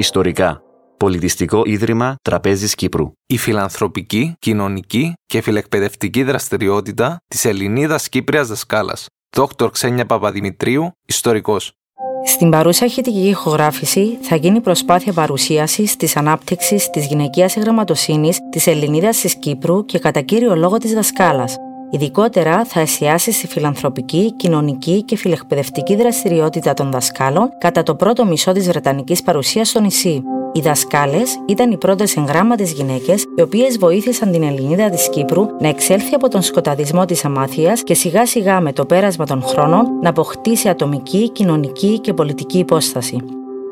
Ιστορικά. Πολιτιστικό Ίδρυμα Τραπέζης Κύπρου. Η φιλανθρωπική, κοινωνική και φιλεκπαιδευτική δραστηριότητα της Ελληνίδας Κύπριας Δασκάλας. Δόκτωρ Ξένια Παπαδημητρίου, ιστορικός. Στην παρούσα ηχητική ηχογράφηση θα γίνει προσπάθεια παρουσίασης της ανάπτυξης της γυναικείας γραμματοσύνη της Ελληνίδας της Κύπρου και κατά κύριο λόγο της δασκάλας. Ειδικότερα θα εστιάσει στη φιλανθρωπική, κοινωνική και φιλεκπαιδευτική δραστηριότητα των δασκάλων κατά το πρώτο μισό της Βρετανικής παρουσίας στο νησί. Οι δασκάλες ήταν οι πρώτες εγγράμματες γυναίκες, οι οποίες βοήθησαν την Ελληνίδα της Κύπρου να εξέλθει από τον σκοταδισμό της αμάθειας και σιγά σιγά με το πέρασμα των χρόνων να αποκτήσει ατομική, κοινωνική και πολιτική υπόσταση.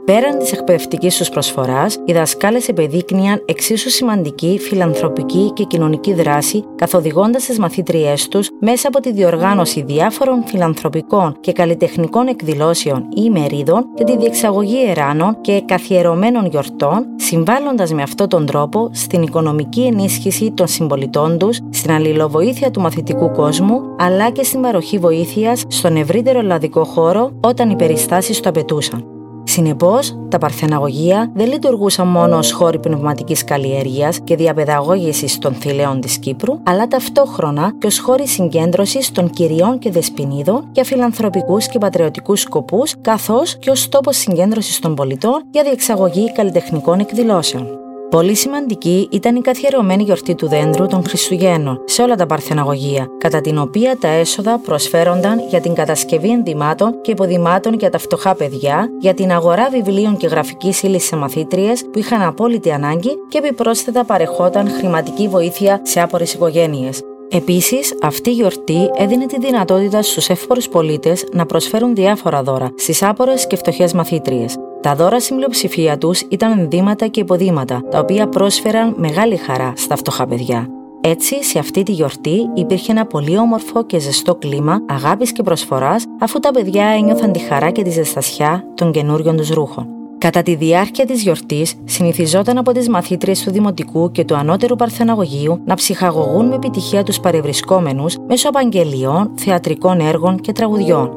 Πέραν της εκπαιδευτικής τους προσφοράς, οι δασκάλες επεδείκνυαν εξίσου σημαντική φιλανθρωπική και κοινωνική δράση, καθοδηγώντας τις μαθήτριές τους μέσα από τη διοργάνωση διάφορων φιλανθρωπικών και καλλιτεχνικών εκδηλώσεων ή ημερίδων και τη διεξαγωγή εράνων και καθιερωμένων γιορτών, συμβάλλοντας με αυτόν τον τρόπο στην οικονομική ενίσχυση των συμπολιτών τους, στην αλληλοβοήθεια του μαθητικού κόσμου, αλλά και στην παροχή βοήθειας στον ευρύτερο ελλαδικό χώρο όταν οι περιστάσεις το απαιτούσαν. Συνεπώς, τα παρθεναγωγεία δεν λειτουργούσαν μόνο ως χώροι πνευματικής καλλιέργειας και διαπαιδαγώγησης των θηλαίων της Κύπρου, αλλά ταυτόχρονα και ως χώροι συγκέντρωσης των κυριών και δεσποινίδων για φιλανθρωπικούς και πατριωτικούς σκοπούς, καθώς και ως τόπος συγκέντρωσης των πολιτών για διεξαγωγή καλλιτεχνικών εκδηλώσεων. Πολύ σημαντική ήταν η καθιερωμένη γιορτή του δέντρου των Χριστουγέννων σε όλα τα παρθεναγωγεία, κατά την οποία τα έσοδα προσφέρονταν για την κατασκευή ενδυμάτων και υποδημάτων για τα φτωχά παιδιά, για την αγορά βιβλίων και γραφικής ύλης σε μαθήτριες που είχαν απόλυτη ανάγκη και επιπρόσθετα παρεχόταν χρηματική βοήθεια σε άπορες οικογένειες. Επίσης, αυτή η γιορτή έδινε τη δυνατότητα στους εύπορους πολίτες να προσφέρουν διάφορα δώρα στις άπορες και φτωχές μαθήτριες. Τα δώρα στην πλειοψηφία τους ήταν ενδύματα και υποδήματα, τα οποία πρόσφεραν μεγάλη χαρά στα φτωχά παιδιά. Έτσι, σε αυτή τη γιορτή υπήρχε ένα πολύ όμορφο και ζεστό κλίμα αγάπης και προσφοράς, αφού τα παιδιά ένιωθαν τη χαρά και τη ζεστασιά των καινούριων τους ρούχων. Κατά τη διάρκεια της γιορτής, συνηθιζόταν από τις μαθήτριες του Δημοτικού και του Ανώτερου Παρθεναγωγείου να ψυχαγωγούν με επιτυχία τους παρευρισκόμενους μέσω απαγγελιών, θεατρικών έργων και τραγουδιών.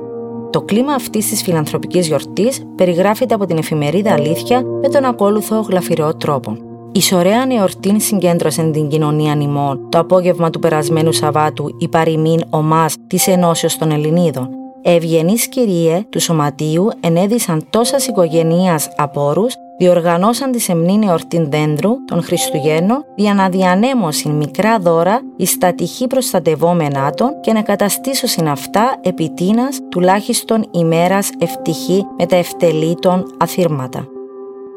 Το κλίμα αυτής της φιλανθρωπικής γιορτής περιγράφεται από την εφημερίδα Αλήθεια με τον ακόλουθο γλαφυρό τρόπο. Η σωρέα νεορτήν συγκέντρωσε την κοινωνία νημών το απόγευμα του περασμένου Σαββάτου η παροιμήν ομάς της Ενώσεως των Ελληνίδων. Ευγενείς κυρίε του Σωματείου ενέδυσαν τόσα οικογενείας απόρου διοργανώσαν τη σεμνή εορτήν δέντρου των Χριστουγέννων για να διανέμωσιν μικρά δώρα εις τα τυχή προστατευόμενά των και να καταστήσωσιν αυτά επιτείνας τουλάχιστον ημέρας ευτυχή με τα ευτελή των αθήρματα.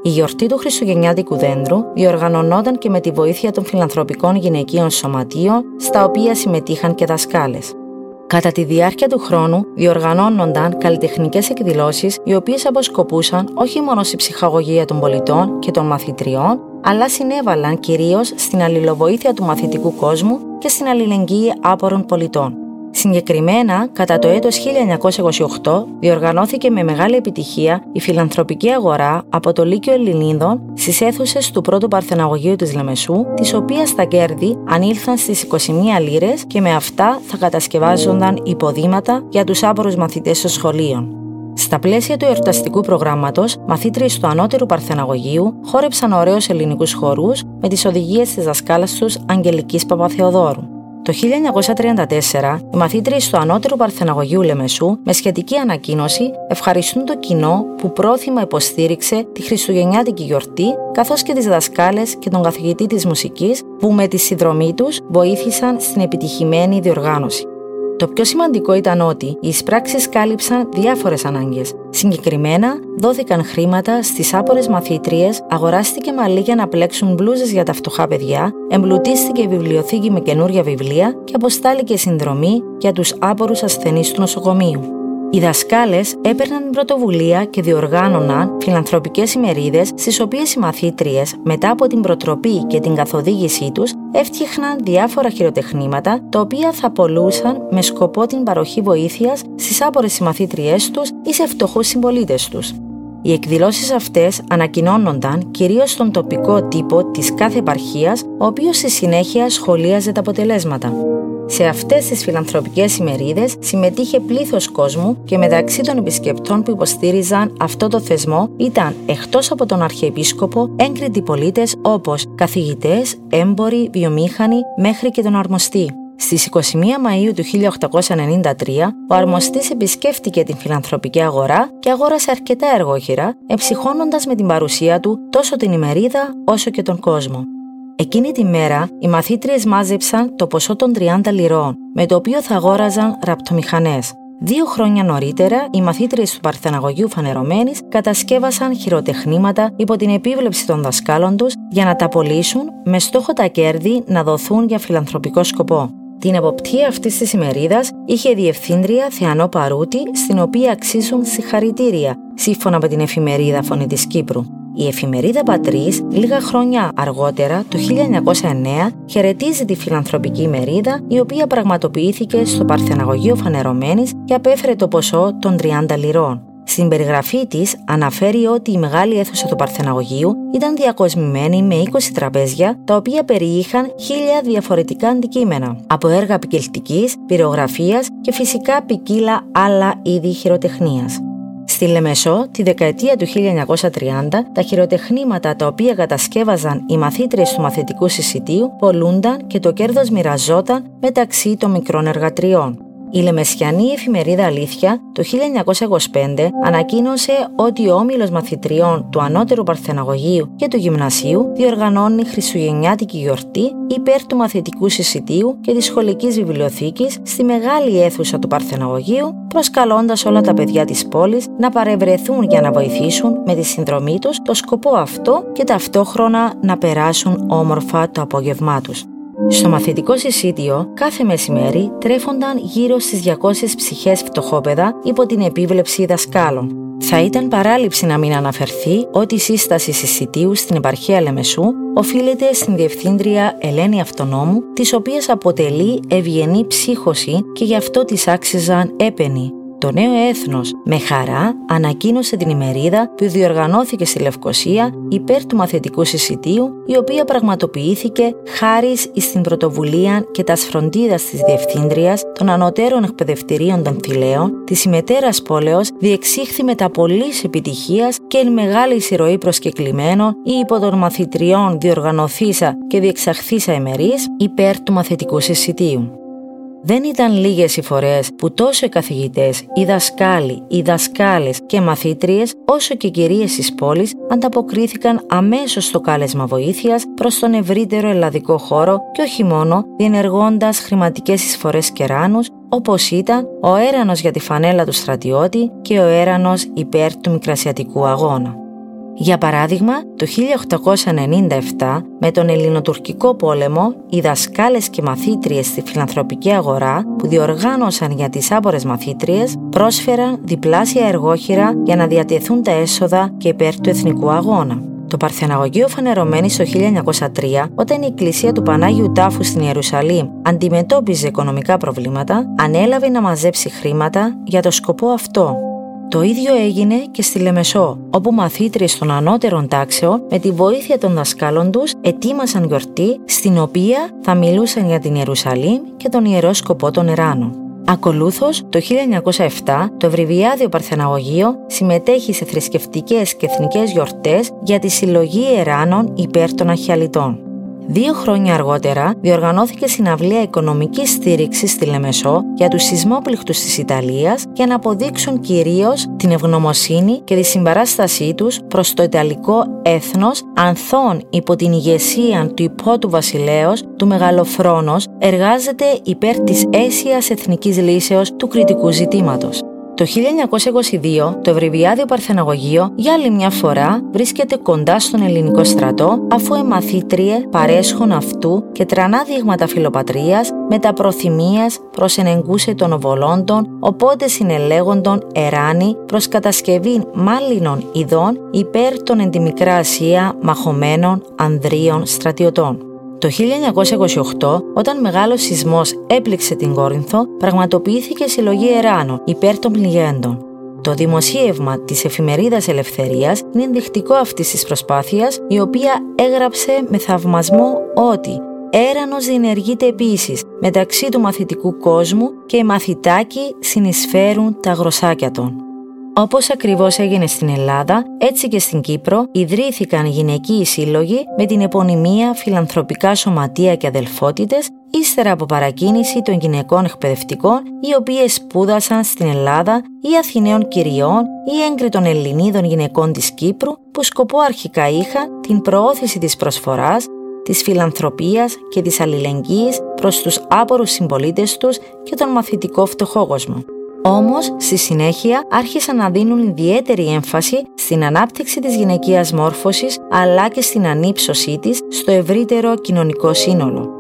Η γιορτή του Χριστουγεννιάτικου δέντρου διοργανωνόταν και με τη βοήθεια των φιλανθρωπικών γυναικείων σωματείων, στα οποία συμμετείχαν και δασκάλες. Κατά τη διάρκεια του χρόνου διοργανώνονταν καλλιτεχνικές εκδηλώσεις, οι οποίες αποσκοπούσαν όχι μόνο στη ψυχαγωγία των πολιτών και των μαθητριών, αλλά συνέβαλαν κυρίως στην αλληλοβοήθεια του μαθητικού κόσμου και στην αλληλεγγύη άπορων πολιτών. Συγκεκριμένα, κατά το έτος 1928 διοργανώθηκε με μεγάλη επιτυχία η φιλανθρωπική αγορά από το Λύκειο Ελληνίδων στις αίθουσες του πρώτου Παρθεναγωγείου της Λεμεσού, τις οποίες τα κέρδη ανήλθαν στις 21 λίρες και με αυτά θα κατασκευάζονταν υποδήματα για τους άπορους μαθητές των σχολείων. Στα πλαίσια του εορταστικού προγράμματος, μαθήτριες του ανώτερου Παρθεναγωγείου χόρεψαν ωραίους ελληνικούς χορούς με τις οδηγίες της δασκάλας τους Αγγελικής Παπαθεοδόρου. Το 1934, οι μαθήτριες του ανώτερου Παρθεναγωγείου Λεμεσού, με σχετική ανακοίνωση, ευχαριστούν το κοινό που πρόθυμα υποστήριξε τη Χριστουγεννιάτικη γιορτή, καθώς και τις δασκάλες και τον καθηγητή της μουσικής, που με τη συνδρομή τους βοήθησαν στην επιτυχημένη διοργάνωση. Το πιο σημαντικό ήταν ότι οι εισπράξεις κάλυψαν διάφορες ανάγκες. Συγκεκριμένα, δόθηκαν χρήματα στις άπορες μαθήτριε, αγοράστηκε μαλλί για να πλέξουν μπλούζες για τα φτωχά παιδιά, εμπλουτίστηκε η βιβλιοθήκη με καινούργια βιβλία και αποστάληκε συνδρομή για τους άπορους ασθενείς του νοσοκομείου. Οι δασκάλες έπαιρναν την πρωτοβουλία και διοργάνωναν φιλανθρωπικές ημερίδες, στις οποίες οι μαθήτριες, μετά από την προτροπή και την καθοδήγησή τους, έφτιαχναν διάφορα χειροτεχνήματα, τα οποία θα πολλούσαν με σκοπό την παροχή βοήθειας στις άπορες συμμαθήτριέ τους ή σε φτωχούς συμπολίτες τους. Οι εκδηλώσεις αυτές ανακοινώνονταν κυρίως στον τοπικό τύπο της κάθε επαρχίας, ο οποίος στη συνέχεια σχολίαζε τα αποτελέσματα. Σε αυτές τις φιλανθρωπικές ημερίδες συμμετείχε πλήθος κόσμου και μεταξύ των επισκεπτών που υποστήριζαν αυτό το θεσμό ήταν εκτός από τον Αρχιεπίσκοπο έγκριτοι πολίτες όπως καθηγητές, έμποροι, βιομήχανοι μέχρι και τον αρμοστή. Στις 21 Μαΐου του 1893, ο αρμοστής επισκέφτηκε την φιλανθρωπική αγορά και αγόρασε αρκετά εργόχειρα, εψυχώνοντα με την παρουσία του τόσο την ημερίδα όσο και τον κόσμο. Εκείνη τη μέρα, οι μαθήτριες μάζεψαν το ποσό των 30 λιρών, με το οποίο θα αγόραζαν ραπτομηχανές. Δύο χρόνια νωρίτερα, οι μαθήτριες του Παρθεναγωγείου Φανερωμένης κατασκεύασαν χειροτεχνήματα υπό την επίβλεψη των δασκάλων τους για να τα πωλήσουν με στόχο τα κέρδη να δοθούν για φιλανθρωπικό σκοπό. Την εποπτεία αυτής της ημερίδας είχε διευθύντρια Θεανό Παρούτη, στην οποία αξίζουν συγχαρητήρια, σύμφωνα με την εφημερίδα Φωνή της Κύπρου. Η εφημερίδα Πατρίς λίγα χρόνια αργότερα, το 1909, χαιρετίζει τη φιλανθρωπική ημερίδα η οποία πραγματοποιήθηκε στο Παρθεναγωγείο Φανερωμένης και απέφερε το ποσό των 30 λιρών. Στην περιγραφή της αναφέρει ότι η μεγάλη αίθουσα του Παρθεναγωγείου ήταν διακοσμημένη με 20 τραπέζια, τα οποία περιείχαν χίλια διαφορετικά αντικείμενα, από έργα ποικιλτική, πυρογραφία και φυσικά ποικίλα άλλα είδη χειροτεχνίας. Στη Λεμεσό, τη δεκαετία του 1930, τα χειροτεχνήματα τα οποία κατασκεύαζαν οι μαθήτριες του μαθητικού συσιτίου πολλούνταν και το κέρδος μοιραζόταν μεταξύ των μικρών εργατριών. Η Λεμεσιανή εφημερίδα Αλήθεια το 1925 ανακοίνωσε ότι ο όμιλος μαθητριών του Ανώτερου Παρθεναγωγείου και του Γυμνασίου διοργανώνει χριστουγεννιάτικη γιορτή υπέρ του μαθητικού συσιτίου και της σχολικής βιβλιοθήκης στη μεγάλη αίθουσα του Παρθεναγωγείου, προσκαλώντας όλα τα παιδιά της πόλης να παρευρεθούν για να βοηθήσουν με τη συνδρομή τους το σκοπό αυτό και ταυτόχρονα να περάσουν όμορφα το απόγευμά τους. Στο μαθητικό συσίτιο, κάθε μεσημέρι τρέφονταν γύρω στις 200 ψυχές φτωχόπεδα υπό την επίβλεψη δασκάλων. Θα ήταν παράληψη να μην αναφερθεί ότι η σύσταση συσιτίου στην επαρχία Λεμεσού οφείλεται στην διευθύντρια Ελένη Αυτονόμου, της οποίας αποτελεί ευγενή ψύχωση και γι' αυτό της άξιζαν έπαινοι το νέο έθνος με χαρά ανακοίνωσε την ημερίδα που διοργανώθηκε στη Λευκοσία υπέρ του μαθητικού συσιτίου η οποία πραγματοποιήθηκε χάρης στην πρωτοβουλία και τας φροντίδας της Διευθύντριας των Ανωτέρων Εκπαιδευτηρίων των Θηλαίων της ημετέρας πόλεως διεξήχθη με τα πολλής επιτυχίας και εν μεγάλη εισρωή προσκεκλημένων ή υπό των μαθητριών διοργανωθήσα και διεξαχθήσα ημερής υπέρ του μαθητικού συσιτίου. Δεν ήταν λίγες οι φορές που τόσο οι καθηγητές, οι δασκάλοι, οι δασκάλες και μαθήτριες όσο και κυρίες της πόλης ανταποκρίθηκαν αμέσως στο κάλεσμα βοήθειας προς τον ευρύτερο ελλαδικό χώρο και όχι μόνο διενεργώντας χρηματικές εισφορές κεράνους όπως ήταν ο έρανος για τη φανέλα του στρατιώτη και ο έρανος υπέρ του μικρασιατικού αγώνα. Για παράδειγμα, το 1897 με τον Ελληνοτουρκικό πόλεμο, οι δασκάλες και μαθήτριες στη φιλανθρωπική αγορά που διοργάνωσαν για τις άπορες μαθήτριες πρόσφεραν διπλάσια εργόχειρα για να διατεθούν τα έσοδα και υπέρ του εθνικού αγώνα. Το Παρθεναγωγείο φανερωμένη στο 1903, όταν η εκκλησία του Πανάγιου Τάφου στην Ιερουσαλήμ αντιμετώπιζε οικονομικά προβλήματα, ανέλαβε να μαζέψει χρήματα για το σκοπό αυτό το ίδιο έγινε και στη Λεμεσό, όπου μαθήτριες των ανώτερων τάξεων με τη βοήθεια των δασκάλων τους ετοίμασαν γιορτή στην οποία θα μιλούσαν για την Ιερουσαλήμ και τον ιερό σκοπό των Εράνων. Ακολούθως, το 1907, το Ευρυβιάδιο Παρθεναγωγείο συμμετέχει σε θρησκευτικές και εθνικές γιορτές για τη συλλογή Εράνων υπέρ των Αχιαλιτών. Δύο χρόνια αργότερα διοργανώθηκε συναυλία οικονομικής στήριξης στη Λεμεσό για τους σεισμόπληκτους της Ιταλίας για να αποδείξουν κυρίως την ευγνωμοσύνη και τη συμπαράστασή τους προς το Ιταλικό έθνος ανθών υπό την ηγεσία του υπότου βασιλέως του Μεγαλοφρόνος εργάζεται υπέρ της αίσιας εθνικής λύσεως του κριτικού ζητήματος. Το 1922 το Ευρυβιάδιο Παρθεναγωγείο για άλλη μια φορά βρίσκεται κοντά στον ελληνικό στρατό αφού εμαθήτριε παρέσχον αυτού και τρανά δείγματα φιλοπατρίας με τα προθυμίας προς ενεγκούσε των οβολόντων οπότε συνελέγοντων εράνη προς κατασκευή μάλινων ειδών υπέρ των εντιμικρά Ασία μαχωμένων ανδρίων στρατιωτών. Το 1928, όταν μεγάλος σεισμός έπληξε την Κόρινθο, πραγματοποιήθηκε συλλογή εράνων υπέρ των πληγέντων. Το δημοσίευμα της εφημερίδας Ελευθερίας είναι ενδεικτικό αυτής της προσπάθειας, η οποία έγραψε με θαυμασμό ότι έρανος διενεργείται επίσης μεταξύ του μαθητικού κόσμου και οι μαθητάκοι συνεισφέρουν τα γροσάκια των. Όπως ακριβώς έγινε στην Ελλάδα, έτσι και στην Κύπρο ιδρύθηκαν γυναικοί σύλλογοι με την επωνυμία φιλανθρωπικά σωματεία και αδελφότητες ύστερα από παρακίνηση των γυναικών εκπαιδευτικών οι οποίες σπούδασαν στην Ελλάδα ή Αθηναίων κυριών ή έγκριτων Ελληνίδων γυναικών της Κύπρου που σκοπό αρχικά είχαν την προώθηση της προσφοράς, της φιλανθρωπίας και της αλληλεγγύης προς τους άπορους συμπολίτες τους και τον μαθητικό φτωχόγοσμο. Όμως, στη συνέχεια άρχισαν να δίνουν ιδιαίτερη έμφαση στην ανάπτυξη της γυναικείας μόρφωσης αλλά και στην ανύψωσή της στο ευρύτερο κοινωνικό σύνολο.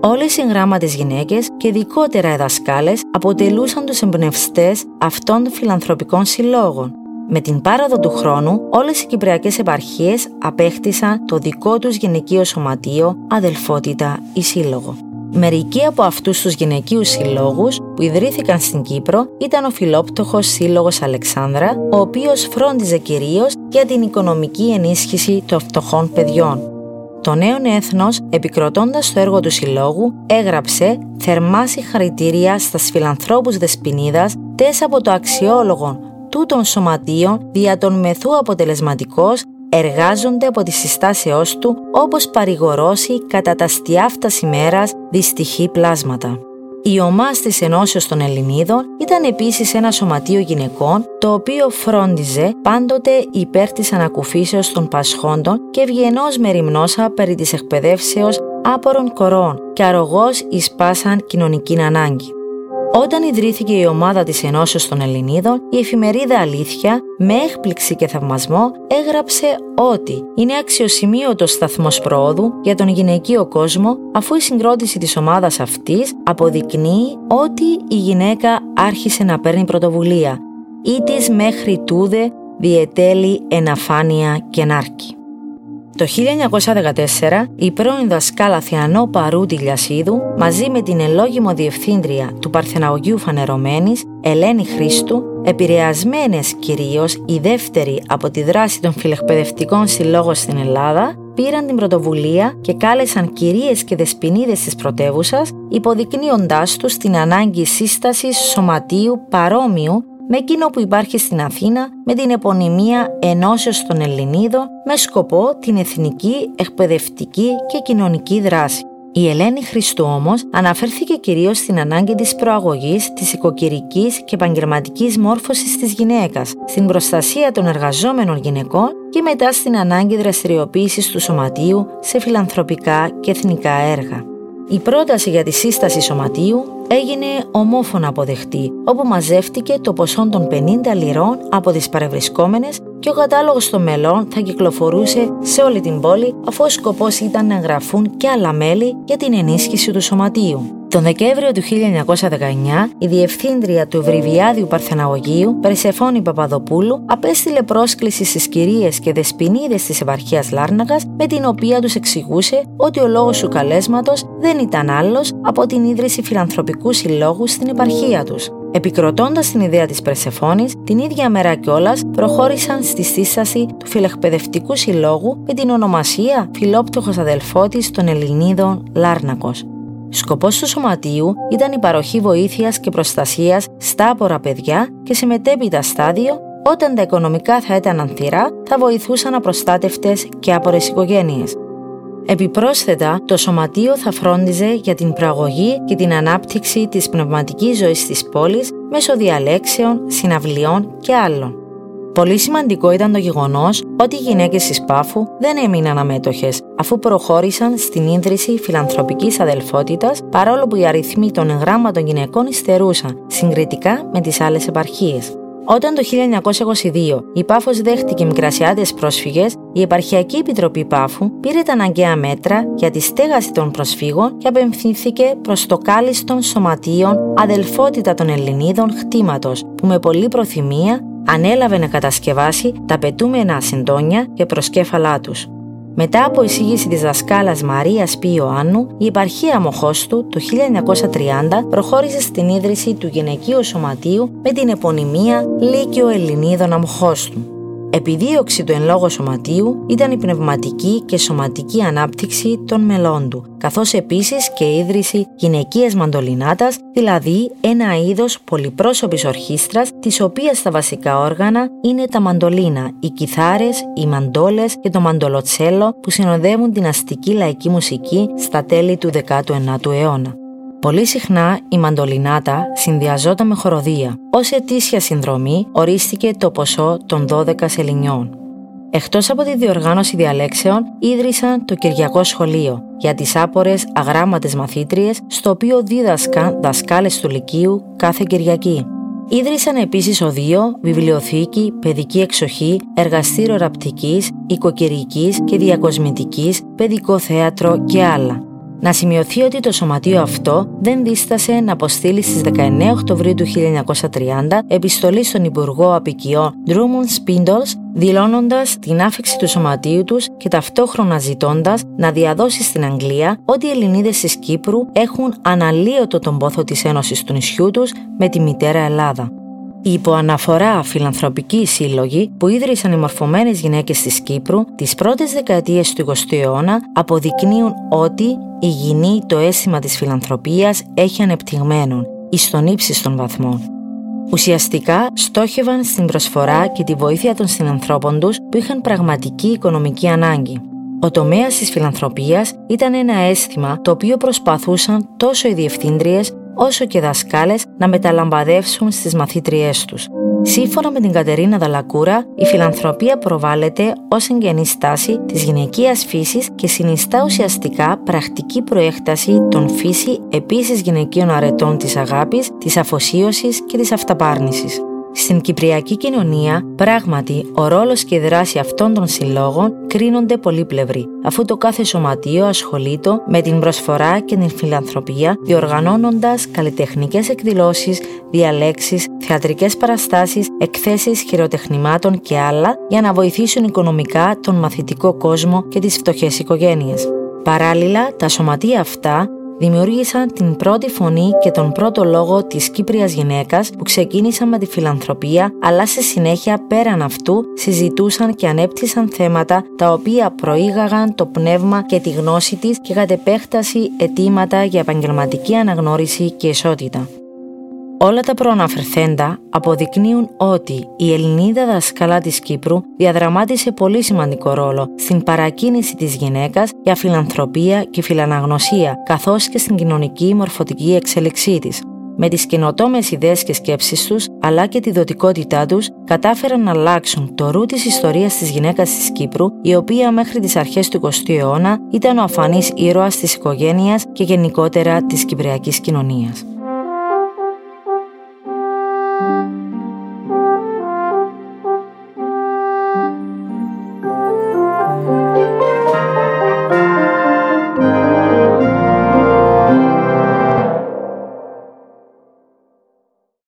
Όλες οι γράμματες γυναίκες και ειδικότερα οι δασκάλες αποτελούσαν τους εμπνευστές αυτών των φιλανθρωπικών συλλόγων. Με την πάραδο του χρόνου, όλες οι κυπριακές επαρχίες απέκτησαν το δικό τους γυναικείο σωματείο, αδελφότητα ή σύλλογο. Μερικοί από αυτούς τους γυναικείους συλλόγους που ιδρύθηκαν στην Κύπρο ήταν ο φιλόπτωχος Σύλλογος Αλεξάνδρα, ο οποίος φρόντιζε κυρίως για την οικονομική ενίσχυση των φτωχών παιδιών. Το νέο έθνος, επικροτώντας το έργο του Συλλόγου, έγραψε θερμά συγχαρητήρια στα φιλανθρώπους Δεσποινίδας, τέσσερα από το αξιόλογο τούτων σωματείων δια των μεθού αποτελεσματικός εργάζονται από τη συστάσεώς του όπως παρηγορώσει κατά τα στιάφτας ημέρας δυστυχή πλάσματα. Η ομάς της Ενώσεως των Ελληνίδων ήταν επίσης ένα σωματείο γυναικών το οποίο φρόντιζε πάντοτε υπέρ της ανακουφίσεως των πασχόντων και ευγενώς μεριμνόσα περί της εκπαιδεύσεως άπορων κορών και αρρωγός εις πάσαν κοινωνική ανάγκη. Όταν ιδρύθηκε η ομάδα της Ενώσεως των Ελληνίδων, η εφημερίδα Αλήθεια, με έκπληξη και θαυμασμό, έγραψε ότι είναι αξιοσημείωτο σταθμός πρόοδου για τον γυναικείο κόσμο, αφού η συγκρότηση της ομάδας αυτής αποδεικνύει ότι η γυναίκα άρχισε να παίρνει πρωτοβουλία, ή της μέχρι τούδε διετέλει εναφάνεια και νάρκη. Το 1914 η πρώην δασκάλα Θεανό Παρούτη Λιασίδου μαζί με την ελόγιμο διευθύντρια του Παρθεναγωγείου Φανερωμένης Ελένη Χρήστου, επηρεασμένες κυρίως η δεύτερη από τη δράση των φιλεκπαιδευτικών συλλόγων στην Ελλάδα, πήραν την πρωτοβουλία και κάλεσαν κυρίες και δεσποινίδες της πρωτεύουσας, υποδεικνύοντάς τους την ανάγκη σύστασης σωματείου παρόμοιου με εκείνο που υπάρχει στην Αθήνα με την επωνυμία Ενώσεως των Ελληνίδων με σκοπό την εθνική, εκπαιδευτική και κοινωνική δράση. Η Ελένη Χριστού όμως αναφέρθηκε κυρίως στην ανάγκη της προαγωγής της οικοκυρικής και επαγγελματικής μόρφωσης της γυναίκας, στην προστασία των εργαζόμενων γυναικών και μετά στην ανάγκη δραστηριοποίησης του σωματείου σε φιλανθρωπικά και εθνικά έργα. Η πρόταση για τη σύσταση σωματείου έγινε ομόφωνα αποδεκτή, όπου μαζεύτηκε το ποσό των 50 λιρών από τις παρευρισκόμενες και ο κατάλογος των μελών θα κυκλοφορούσε σε όλη την πόλη αφού ο σκοπός ήταν να εγγραφούν και άλλα μέλη για την ενίσχυση του σωματείου. Τον Δεκέμβριο του 1919, η διευθύντρια του Ευρυβιάδιου Παρθεναγωγείου, Περσεφόνη Παπαδοπούλου, απέστειλε πρόσκληση στις κυρίες και δεσποινίδες της επαρχίας Λάρναγα, με την οποία τους εξηγούσε ότι ο λόγος του καλέσματος δεν ήταν άλλος από την ίδρυση φιλανθρωπικούς συλλόγους στην επαρχία τους. Επικροτώντας την ιδέα της Περσεφόνη, την ίδια μέρα κιόλας προχώρησαν στη σύσταση του φιλεκπαιδευτικού συλλόγου με την ονομασία Φιλόπτωχος Αδελφότης των Ελληνίδων Λάρνακος. Σκοπός του σωματείου ήταν η παροχή βοήθειας και προστασίας στα άπορα παιδιά και σε μετέπειτα στάδιο, όταν τα οικονομικά θα ήταν ανθυρά, θα βοηθούσαν απροστάτευτες και άπορες οικογένειες. Επιπρόσθετα, το σωματείο θα φρόντιζε για την προαγωγή και την ανάπτυξη της πνευματικής ζωής της πόλης μέσω διαλέξεων, συναυλιών και άλλων. Πολύ σημαντικό ήταν το γεγονός ότι οι γυναίκες της Πάφου δεν έμειναν αμέτωχες, αφού προχώρησαν στην ίδρυση φιλανθρωπικής αδελφότητας, παρόλο που οι αριθμοί των εγγράμματων γυναικών υστερούσαν συγκριτικά με τις άλλες επαρχίες. Όταν το 1922 η Πάφος δέχτηκε μικρασιάτες πρόσφυγες, η Επαρχιακή Επιτροπή Πάφου πήρε τα αναγκαία μέτρα για τη στέγαση των προσφύγων και απευθύνθηκε προς το κάλιστον σωματείων αδελφότητα των Ελληνίδων χτήματος, που με πολλή προθυμία ανέλαβε να κατασκευάσει τα πετούμενα συντόνια και προσκέφαλά τους. Μετά από εισήγηση της δασκάλας Μαρίας Π. Ιωάννου, η επαρχία Μοχώστου το 1930 προχώρησε στην ίδρυση του γυναικείου σωματείου με την επωνυμία Λύκειο Ελληνίδων Αμοχώστου. Επιδίωξη του εν λόγω σωματείου ήταν η πνευματική και σωματική ανάπτυξη των μελών του, καθώς επίσης και ίδρυση γυναικείας μαντολινάτας, δηλαδή ένα είδος πολυπρόσωπης ορχήστρας, της οποίας τα βασικά όργανα είναι τα μαντολίνα, οι κιθάρες, οι μαντόλες και το μαντολοτσέλο που συνοδεύουν την αστική λαϊκή μουσική στα τέλη του 19ου αιώνα. Πολύ συχνά η μαντολινάτα συνδυαζόταν με χοροδία. Ως ετήσια συνδρομή ορίστηκε το ποσό των 12 σελινιών. Εκτός από τη διοργάνωση διαλέξεων, ίδρυσαν το Κυριακό Σχολείο για τις άπορες αγράμματες μαθήτριες, στο οποίο δίδασκαν δασκάλες του Λυκείου κάθε Κυριακή. Ίδρυσαν επίσης οδείο, βιβλιοθήκη, παιδική εξοχή, εργαστήριο ραπτικής, οικοκυρικής και διακοσμητικής, παιδικό θέατρο και άλλα. Να σημειωθεί ότι το σωματείο αυτό δεν δίστασε να αποστείλει στις 19 Οκτωβρίου του 1930 επιστολή στον Υπουργό Απικιών Drummond Spindles δηλώνοντας την άφηξη του σωματείου τους και ταυτόχρονα ζητώντας να διαδώσει στην Αγγλία ότι οι Ελληνίδες της Κύπρου έχουν αναλύωτο τον πόθο της ένωσης του νησιού τους με τη μητέρα Ελλάδα. Η υποαναφορά φιλανθρωπικοί σύλλογοι που ίδρυσαν οι μορφωμένες γυναίκες της Κύπρου τις πρώτες δεκαετίες του 20ου αιώνα αποδεικνύουν ότι υγιεινή το αίσθημα της φιλανθρωπίας έχει ανεπτυγμένο εις των ύψιστων βαθμών. Ουσιαστικά στόχευαν στην προσφορά και τη βοήθεια των συνανθρώπων τους που είχαν πραγματική οικονομική ανάγκη. Ο τομέας της φιλανθρωπίας ήταν ένα αίσθημα το οποίο προσπαθούσαν τόσο οι διευθύντριες όσο και δασκάλες να μεταλαμπαδεύσουν στις μαθήτριές τους. Σύμφωνα με την Κατερίνα Δαλακούρα, η φιλανθρωπία προβάλλεται ως εγγενή στάση της γυναικείας φύσης και συνιστά ουσιαστικά πρακτική προέκταση των φύση επίσης γυναικείων αρετών της αγάπης, της αφοσίωσης και της αυταπάρνησης. Στην κυπριακή κοινωνία, πράγματι, ο ρόλος και η δράση αυτών των συλλόγων κρίνονται πολύπλευροι, αφού το κάθε σωματείο ασχολείται με την προσφορά και την φιλανθρωπία, διοργανώνοντας καλλιτεχνικές εκδηλώσεις, διαλέξεις, θεατρικές παραστάσεις, εκθέσεις χειροτεχνημάτων και άλλα για να βοηθήσουν οικονομικά τον μαθητικό κόσμο και τις φτωχές οικογένειες. Παράλληλα, τα σωματεία αυτά δημιούργησαν την πρώτη φωνή και τον πρώτο λόγο της Κύπριας γυναίκας που ξεκίνησαν με τη φιλανθρωπία αλλά σε συνέχεια πέραν αυτού συζητούσαν και ανέπτυσαν θέματα τα οποία προήγαγαν το πνεύμα και τη γνώση της και κατ' επέκταση αιτήματα για επαγγελματική αναγνώριση και ισότητα. Όλα τα προαναφερθέντα αποδεικνύουν ότι η Ελληνίδα δασκαλά της Κύπρου διαδραμάτισε πολύ σημαντικό ρόλο στην παρακίνηση της γυναίκας για φιλανθρωπία και φιλαναγνωσία, καθώς και στην κοινωνική μορφωτική εξέλιξή της. Με τις καινοτόμες ιδέες και σκέψεις τους, αλλά και τη δοτικότητά τους, κατάφεραν να αλλάξουν το ρου της ιστορίας της γυναίκας της Κύπρου, η οποία μέχρι τις αρχές του 20ου αιώνα ήταν ο αφανής ήρωας της οικογένειας και γενικότερα της κυπριακής κοινωνίας.